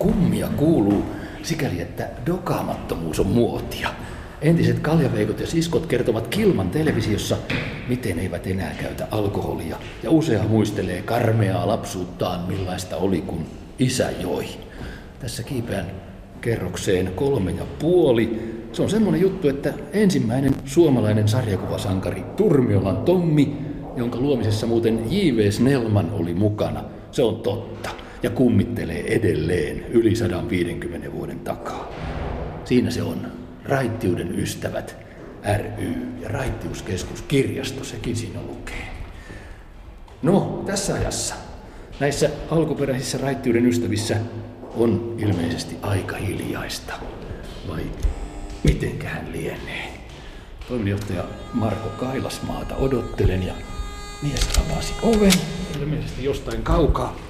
Kummia kuuluu sikäli, että dokaamattomuus on muotia. Entiset kaljaveikot ja siskot kertovat Kilman televisiossa, miten eivät enää käytä alkoholia. Ja usea muistelee karmeaa lapsuuttaan, millaista oli, kun isä joi. Tässä kiipeän kerrokseen kolme ja puoli. Se on semmoinen juttu, että ensimmäinen suomalainen sarjakuvasankari Turmiolan Tommi, jonka luomisessa muuten J.V. Snellman oli mukana, se on totta ja kummittelee edelleen yli 150 vuoden takaa. Siinä se on. Raittiuden ystävät ry ja Raittiuskeskus kirjasto, sekin siinä lukee. No, tässä ajassa, näissä alkuperäisissä raittiuden ystävissä on ilmeisesti aika hiljaista. Vai mitenköhän lienee? Toiminnanjohtaja Marko Kailasmaata odottelen ja mies avasi oven, ilmeisesti jostain kaukaa.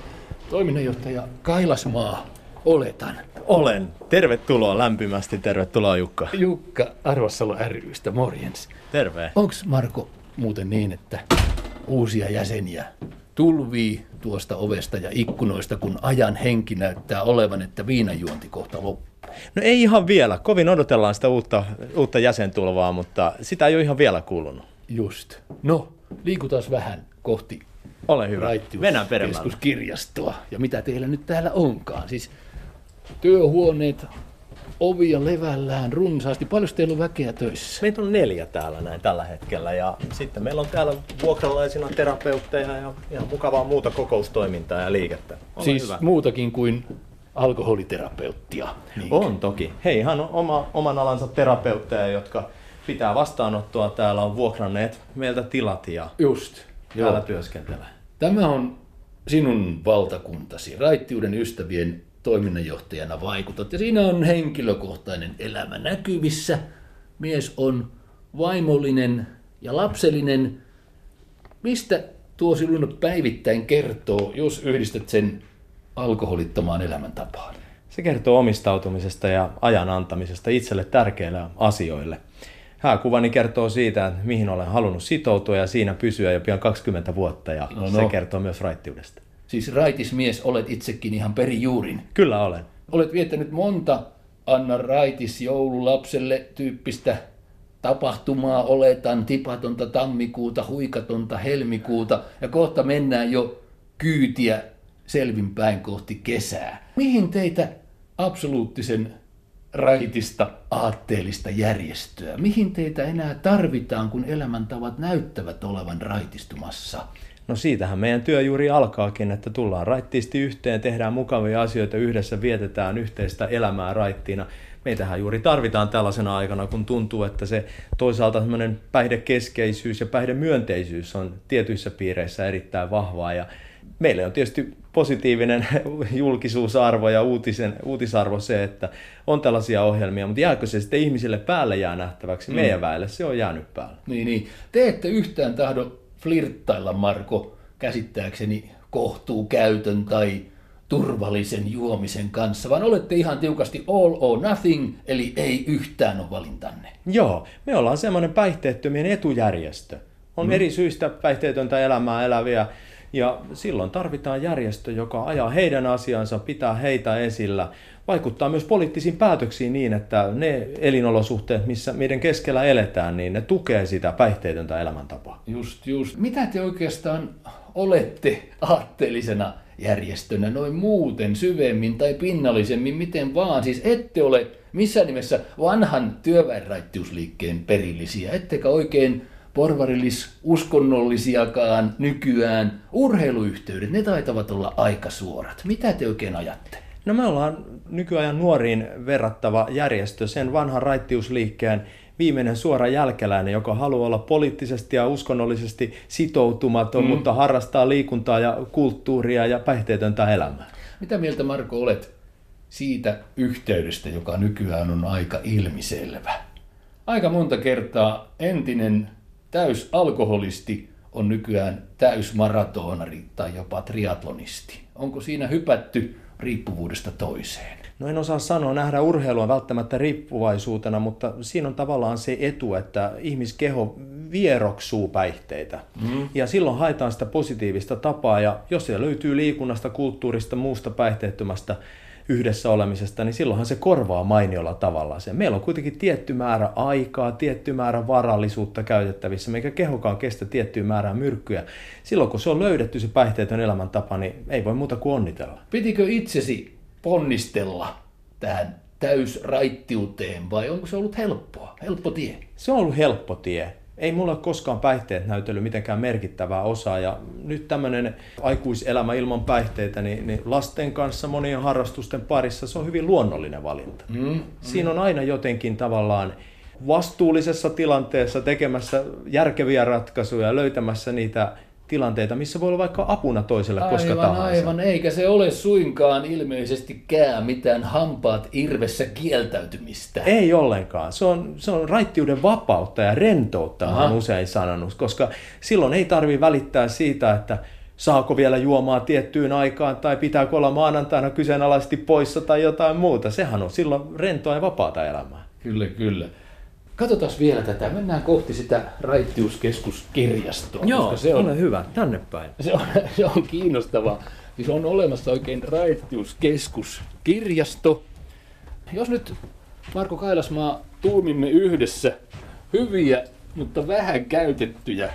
Toiminnanjohtaja Kailasmaa, oletan. Olen. Tervetuloa lämpimästi. Tervetuloa Jukka. Jukka Arvossalo rystä, morjens. Terve. Onks Marko muuten niin, että uusia jäseniä tulvii tuosta ovesta ja ikkunoista, kun ajan henki näyttää olevan, että viinajuonti kohta loppuu? No ei ihan vielä. Kovin odotellaan sitä uutta, uutta jäsentulvaa, mutta sitä ei ole ihan vielä kuulunut. Just. No, liikutaan vähän kohti Ole hyvä. Mennään keskuskirjastoa. Ja mitä teillä nyt täällä onkaan? Siis työhuoneet, ovia levällään runsaasti. Paljon teillä on väkeä töissä? Meitä on neljä täällä näin tällä hetkellä ja sitten meillä on täällä vuokralaisina terapeutteja ja ihan mukavaa muuta kokoustoimintaa ja liikettä. Ole siis hyvä. muutakin kuin alkoholiterapeuttia. Niin. On toki. Hei, ihan oma, oman alansa terapeutteja, jotka pitää vastaanottoa täällä, on vuokranneet meiltä tilat ja Just, täällä joo. työskentelee. Tämä on sinun valtakuntasi, raittiuden ystävien toiminnanjohtajana vaikutat. Ja siinä on henkilökohtainen elämä näkyvissä. Mies on vaimollinen ja lapsellinen. Mistä tuo sinun päivittäin kertoo, jos yhdistät sen alkoholittomaan elämäntapaan? Se kertoo omistautumisesta ja ajan antamisesta itselle tärkeille asioille. Hääkuvani kertoo siitä, että mihin olen halunnut sitoutua ja siinä pysyä jo pian 20 vuotta ja no, no. se kertoo myös raittiudesta. Siis raitismies olet itsekin ihan perijuurin. Kyllä olen. Olet viettänyt monta Anna Raitis joululapselle tyyppistä tapahtumaa, oletan, tipatonta tammikuuta, huikatonta helmikuuta ja kohta mennään jo kyytiä selvinpäin kohti kesää. Mihin teitä absoluuttisen raitista aatteellista järjestöä? Mihin teitä enää tarvitaan, kun elämäntavat näyttävät olevan raitistumassa? No siitähän meidän työ juuri alkaakin, että tullaan raittiisti yhteen, tehdään mukavia asioita yhdessä, vietetään yhteistä elämää raittiina. Meitähän juuri tarvitaan tällaisena aikana, kun tuntuu, että se toisaalta semmoinen päihdekeskeisyys ja päihdemyönteisyys on tietyissä piireissä erittäin vahvaa ja meille on tietysti positiivinen julkisuusarvo ja uutisen, uutisarvo se, että on tällaisia ohjelmia, mutta jääkö se sitten ihmisille päälle jää nähtäväksi? Mm. Meidän väelle se on jäänyt päälle. Niin, niin. Te ette yhtään tahdo flirttailla, Marko, käsittääkseni kohtuu käytön tai turvallisen juomisen kanssa, vaan olette ihan tiukasti all or nothing, eli ei yhtään ole valintanne. Joo, me ollaan semmoinen päihteettömien etujärjestö. On mm. eri syistä päihteetöntä elämää eläviä, ja silloin tarvitaan järjestö, joka ajaa heidän asiansa, pitää heitä esillä, vaikuttaa myös poliittisiin päätöksiin niin, että ne elinolosuhteet, missä meidän keskellä eletään, niin ne tukee sitä päihteetöntä elämäntapaa. Just, just. Mitä te oikeastaan olette aatteellisena järjestönä noin muuten syvemmin tai pinnallisemmin, miten vaan? Siis ette ole missään nimessä vanhan työväenraittiusliikkeen perillisiä, ettekä oikein porvarillis uskonnollisiakaan nykyään. Urheiluyhteydet, ne taitavat olla aika suorat. Mitä te oikein ajatte? No me ollaan nykyajan nuoriin verrattava järjestö, sen vanhan raittiusliikkeen viimeinen suora jälkeläinen, joka haluaa olla poliittisesti ja uskonnollisesti sitoutumaton, mm. mutta harrastaa liikuntaa ja kulttuuria ja päihteetöntä elämää. Mitä mieltä Marko olet siitä yhteydestä, joka nykyään on aika ilmiselvä? Aika monta kertaa entinen täysalkoholisti on nykyään täysmaratonari tai jopa triatlonisti. Onko siinä hypätty riippuvuudesta toiseen? No en osaa sanoa, nähdä urheilua välttämättä riippuvaisuutena, mutta siinä on tavallaan se etu, että ihmiskeho vieroksuu päihteitä. Mm. Ja silloin haetaan sitä positiivista tapaa, ja jos siellä löytyy liikunnasta, kulttuurista, muusta päihteettömästä yhdessä olemisesta, niin silloinhan se korvaa mainiolla tavalla sen. Meillä on kuitenkin tietty määrä aikaa, tietty määrä varallisuutta käytettävissä, mikä kehokaan kestä tiettyä määrää myrkkyjä. Silloin kun se on löydetty se päihteetön elämäntapa, niin ei voi muuta kuin onnitella. Pitikö itsesi ponnistella tähän täysraittiuteen vai onko se ollut helppoa, helppo tie? Se on ollut helppo tie ei mulla ole koskaan päihteet näytellyt mitenkään merkittävää osaa ja nyt tämmöinen aikuiselämä ilman päihteitä, niin, niin lasten kanssa monien harrastusten parissa se on hyvin luonnollinen valinta. Mm, mm. Siinä on aina jotenkin tavallaan vastuullisessa tilanteessa tekemässä järkeviä ratkaisuja, löytämässä niitä tilanteita, missä voi olla vaikka apuna toiselle aivan, koska tahansa. Aivan, eikä se ole suinkaan ilmeisestikään mitään hampaat irvessä kieltäytymistä. Ei ollenkaan. Se on, se on raittiuden vapautta ja rentoutta, Aha. olen usein sanonut, koska silloin ei tarvi välittää siitä, että saako vielä juomaa tiettyyn aikaan tai pitääkö olla maanantaina kyseenalaisesti poissa tai jotain muuta. Sehän on silloin rentoa ja vapaata elämää. Kyllä, kyllä. Katsotaan vielä tätä. Mennään kohti sitä raittiuskeskuskirjastoa. Joo, se on, ole hyvä. Tänne päin. Se on, se on kiinnostavaa. Siis on olemassa oikein raittiuskeskuskirjasto. Jos nyt Marko Kailasmaa tuumimme yhdessä hyviä, mutta vähän käytettyjä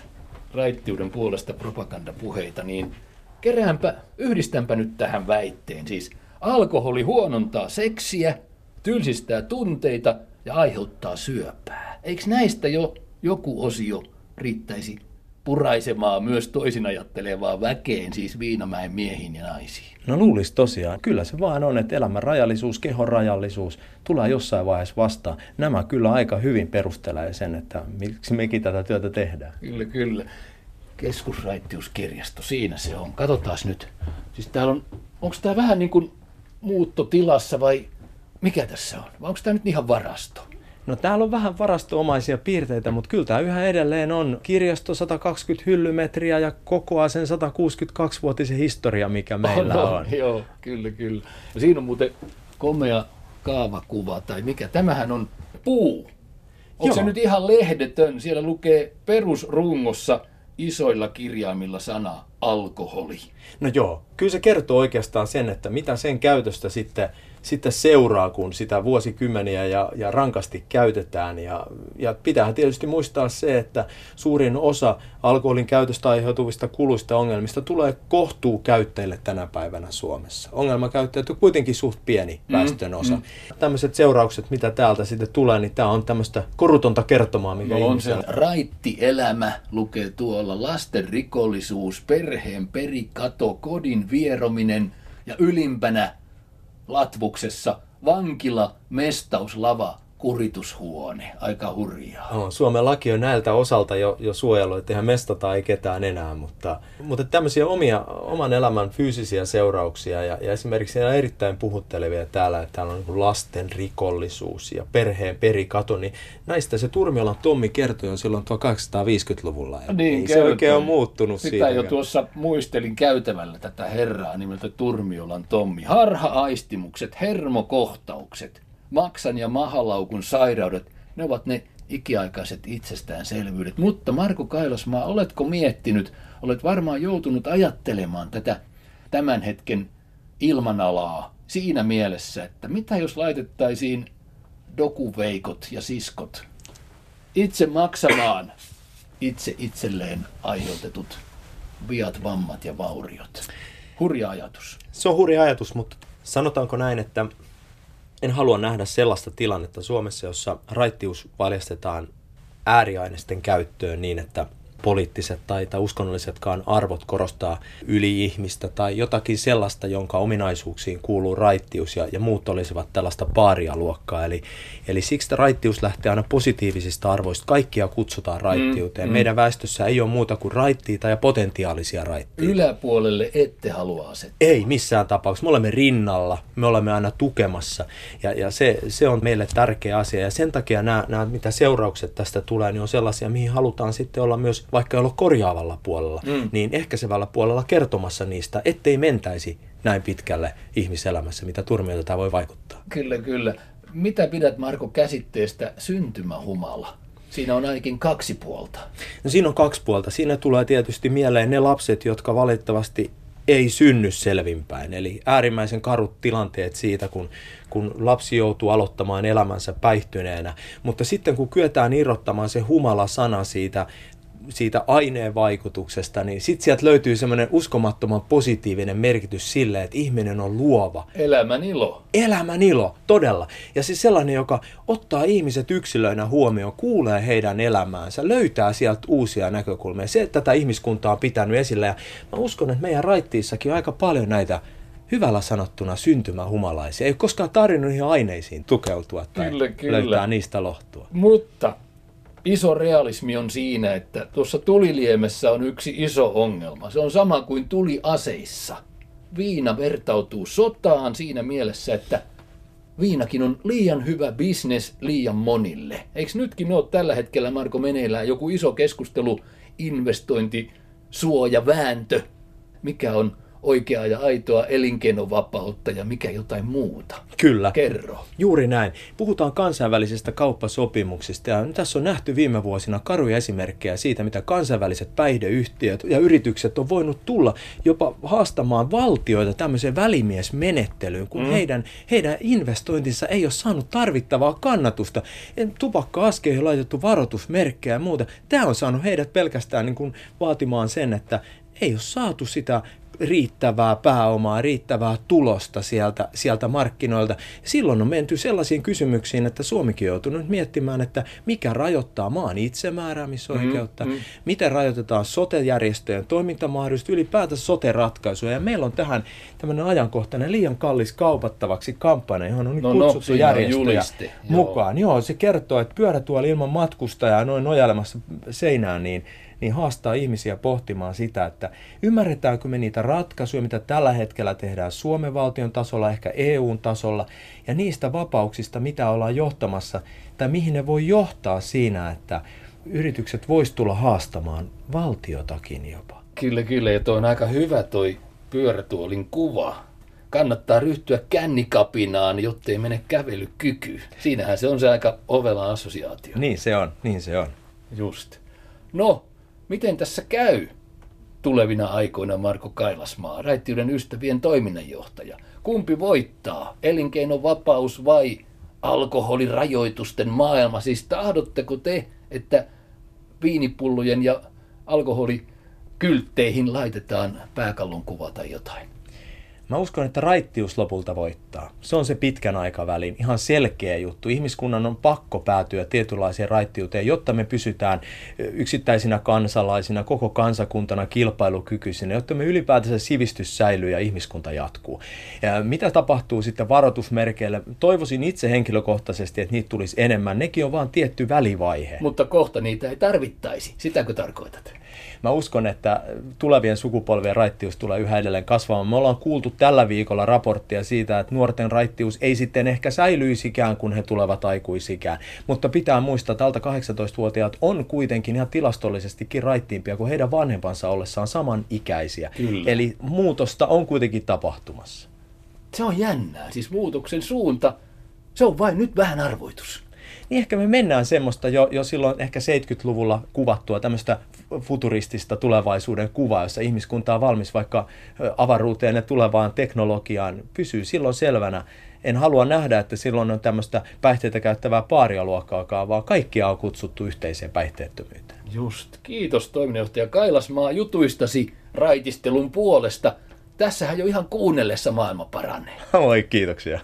raittiuden puolesta propagandapuheita, niin keräänpä, yhdistänpä nyt tähän väitteen. Siis alkoholi huonontaa seksiä, tylsistää tunteita ja aiheuttaa syöpää. Eikö näistä jo joku osio riittäisi puraisemaan myös toisin ajattelevaa väkeen, siis Viinamäen miehiin ja naisiin? No luulisi tosiaan. Kyllä se vaan on, että elämän rajallisuus, kehon rajallisuus tulee jossain vaiheessa vastaan. Nämä kyllä aika hyvin perustelee sen, että miksi mekin tätä työtä tehdään. Kyllä, kyllä. Keskusraittiuskirjasto, siinä se on. Katsotaan nyt. Siis täällä on, onko tämä vähän niin kuin muuttotilassa vai mikä tässä on? Vai onko tämä nyt ihan varasto? No täällä on vähän varastoomaisia piirteitä, mutta kyllä tämä yhä edelleen on kirjasto 120 hyllymetriä ja kokoaa sen 162-vuotisen historia, mikä meillä on. on. Joo, kyllä, kyllä. Ja siinä on muuten komea kaavakuva, tai mikä, tämähän on puu. Onko Joo. se nyt ihan lehdetön? Siellä lukee perusrungossa isoilla kirjaimilla sana alkoholi. No joo, kyllä se kertoo oikeastaan sen, että mitä sen käytöstä sitten sitten seuraa, kun sitä vuosikymmeniä ja, ja rankasti käytetään. Ja, ja pitää tietysti muistaa se, että suurin osa alkoholin käytöstä aiheutuvista kuluista ongelmista tulee kohtuu käyttäjille tänä päivänä Suomessa. Ongelmakäyttäjät on kuitenkin suht pieni mm, väestön osa. Mm. Tämmöiset seuraukset, mitä täältä sitten tulee, niin tämä on tämmöistä korutonta kertomaa, mikä no on se raitti elämä lukee tuolla lasten rikollisuus, perheen perikato, kodin vierominen ja ylimpänä Latvuksessa vankila, mestaus, lava, kuritushuone. Aika hurjaa. No, Suomen laki on näiltä osalta jo, jo suojellut, että eihän mestata ei ketään enää, mutta, mutta tämmöisiä omia, oman elämän fyysisiä seurauksia ja, ja esimerkiksi on erittäin puhuttelevia täällä, että täällä on niin lasten rikollisuus ja perheen perikato, niin näistä se Turmiolan Tommi kertoi jo silloin 1850-luvulla. Ja niin, ei se oikein ole muuttunut Sitä siitä. jo tuossa muistelin käytävällä tätä herraa nimeltä Turmiolan Tommi. Harha-aistimukset, hermokohtaukset, maksan ja mahalaukun sairaudet, ne ovat ne ikiaikaiset itsestäänselvyydet. Mutta Marko Kailasmaa, oletko miettinyt, olet varmaan joutunut ajattelemaan tätä tämän hetken ilmanalaa siinä mielessä, että mitä jos laitettaisiin dokuveikot ja siskot itse maksamaan itse itselleen aiheutetut viat, vammat ja vauriot. Hurja ajatus. Se on hurja ajatus, mutta sanotaanko näin, että en halua nähdä sellaista tilannetta Suomessa, jossa raittius valjastetaan ääriaineisten käyttöön niin, että poliittiset tai, tai uskonnollisetkaan arvot korostaa yli-ihmistä tai jotakin sellaista, jonka ominaisuuksiin kuuluu raittius ja, ja muut olisivat tällaista paarialuokkaa. Eli, eli siksi raittius lähtee aina positiivisista arvoista. Kaikkia kutsutaan raittiuteen. Mm, mm. Meidän väestössä ei ole muuta kuin raittiita ja potentiaalisia raittiita. Yläpuolelle ette halua asettaa. Ei missään tapauksessa. Me olemme rinnalla, me olemme aina tukemassa ja, ja se, se on meille tärkeä asia. Ja sen takia nämä, nämä, mitä seuraukset tästä tulee, niin on sellaisia, mihin halutaan sitten olla myös vaikka olla korjaavalla puolella, mm. niin ehkäisevällä puolella kertomassa niistä, ettei mentäisi näin pitkälle ihmiselämässä, mitä turmioita tämä voi vaikuttaa. Kyllä, kyllä. Mitä pidät Marko käsitteestä syntymähumala? Siinä on ainakin kaksi puolta. No siinä on kaksi puolta. Siinä tulee tietysti mieleen ne lapset, jotka valitettavasti ei synny selvinpäin. Eli äärimmäisen karut tilanteet siitä, kun, kun lapsi joutuu aloittamaan elämänsä päihtyneenä. Mutta sitten kun kyetään irrottamaan se humala sana siitä siitä aineen vaikutuksesta, niin sitten sieltä löytyy semmoinen uskomattoman positiivinen merkitys sille, että ihminen on luova. Elämän ilo. Elämän ilo, todella. Ja siis sellainen, joka ottaa ihmiset yksilöinä huomioon, kuulee heidän elämäänsä, löytää sieltä uusia näkökulmia. Se, että tätä ihmiskuntaa on pitänyt esillä. Ja mä uskon, että meidän raittiissakin on aika paljon näitä hyvällä sanottuna syntymähumalaisia. Ei ole koskaan tarvinnut niihin aineisiin tukeutua tai kyllä, kyllä. löytää niistä lohtua. Mutta iso realismi on siinä, että tuossa tuliliemessä on yksi iso ongelma. Se on sama kuin tuli aseissa. Viina vertautuu sotaan siinä mielessä, että viinakin on liian hyvä bisnes liian monille. Eikö nytkin ole tällä hetkellä, Marko, meneillään joku iso keskustelu, investointi, suoja, vääntö, mikä on oikeaa ja aitoa elinkeinovapautta ja mikä jotain muuta. Kyllä. Kerro. Juuri näin. Puhutaan kansainvälisistä kauppasopimuksista ja tässä on nähty viime vuosina karuja esimerkkejä siitä, mitä kansainväliset päihdeyhtiöt ja yritykset on voinut tulla jopa haastamaan valtioita tämmöiseen välimiesmenettelyyn, kun mm. heidän, heidän investointinsa ei ole saanut tarvittavaa kannatusta. Tupakka-askeihin on laitettu varoitusmerkkejä ja muuta. Tämä on saanut heidät pelkästään niin kuin vaatimaan sen, että ei ole saatu sitä riittävää pääomaa, riittävää tulosta sieltä, sieltä markkinoilta. Ja silloin on menty sellaisiin kysymyksiin, että Suomikin on joutunut miettimään, että mikä rajoittaa maan itsemääräämisoikeutta, mm, mm. miten rajoitetaan sote-järjestöjen toimintamahdollisuus, ylipäätään sote-ratkaisuja. Ja meillä on tähän tämmöinen ajankohtainen liian kallis kaupattavaksi kampanja, johon on no, no kutsuttu no, järjestöjä mukaan. Joo. Joo, se kertoo, että pyörätuoli ilman matkustajaa noin nojailemassa seinään, niin niin haastaa ihmisiä pohtimaan sitä, että ymmärretäänkö me niitä ratkaisuja, mitä tällä hetkellä tehdään Suomen valtion tasolla, ehkä EUn tasolla, ja niistä vapauksista, mitä ollaan johtamassa, tai mihin ne voi johtaa siinä, että yritykset vois tulla haastamaan valtiotakin jopa. Kyllä, kyllä, ja toi on aika hyvä toi pyörätuolin kuva. Kannattaa ryhtyä kännikapinaan, jottei mene kävelykyky. Siinähän se on se aika ovela assosiaatio. Niin se on, niin se on. Just. No, Miten tässä käy tulevina aikoina Marko Kailasmaa, raittiuden ystävien toiminnanjohtaja? Kumpi voittaa, elinkeinovapaus vai alkoholirajoitusten maailma? Siis tahdotteko te, että viinipullojen ja alkoholikyltteihin laitetaan pääkallon kuva tai jotain? Mä uskon, että raittius lopulta voittaa. Se on se pitkän aikavälin ihan selkeä juttu. Ihmiskunnan on pakko päätyä tietynlaiseen raittiuteen, jotta me pysytään yksittäisinä kansalaisina, koko kansakuntana kilpailukykyisinä, jotta me ylipäätänsä sivistys säilyy ja ihmiskunta jatkuu. Ja mitä tapahtuu sitten varoitusmerkeille? Toivoisin itse henkilökohtaisesti, että niitä tulisi enemmän. Nekin on vain tietty välivaihe. Mutta kohta niitä ei tarvittaisi. Sitäkö tarkoitat? Mä uskon, että tulevien sukupolvien raittius tulee yhä edelleen kasvamaan. Me ollaan kuultu tällä viikolla raporttia siitä, että nuorten raittius ei sitten ehkä säilyisikään, kun he tulevat aikuisikään. Mutta pitää muistaa, että alta 18-vuotiaat on kuitenkin ihan tilastollisestikin raittiimpia kuin heidän vanhempansa ollessaan samanikäisiä. Kyllä. Eli muutosta on kuitenkin tapahtumassa. Se on jännää. Siis muutoksen suunta, se on vain nyt vähän arvoitus niin ehkä me mennään semmoista jo, jo silloin ehkä 70-luvulla kuvattua tämmöistä futuristista tulevaisuuden kuvaa, jossa ihmiskunta on valmis vaikka avaruuteen ja tulevaan teknologiaan, pysyy silloin selvänä. En halua nähdä, että silloin on tämmöistä päihteitä käyttävää paarialuokkaakaan, vaan kaikkia on kutsuttu yhteiseen päihteettömyyteen. Just. Kiitos toiminnanjohtaja Kailasmaa jutuistasi raitistelun puolesta. Tässähän jo ihan kuunnellessa maailma paranee. Oi, kiitoksia.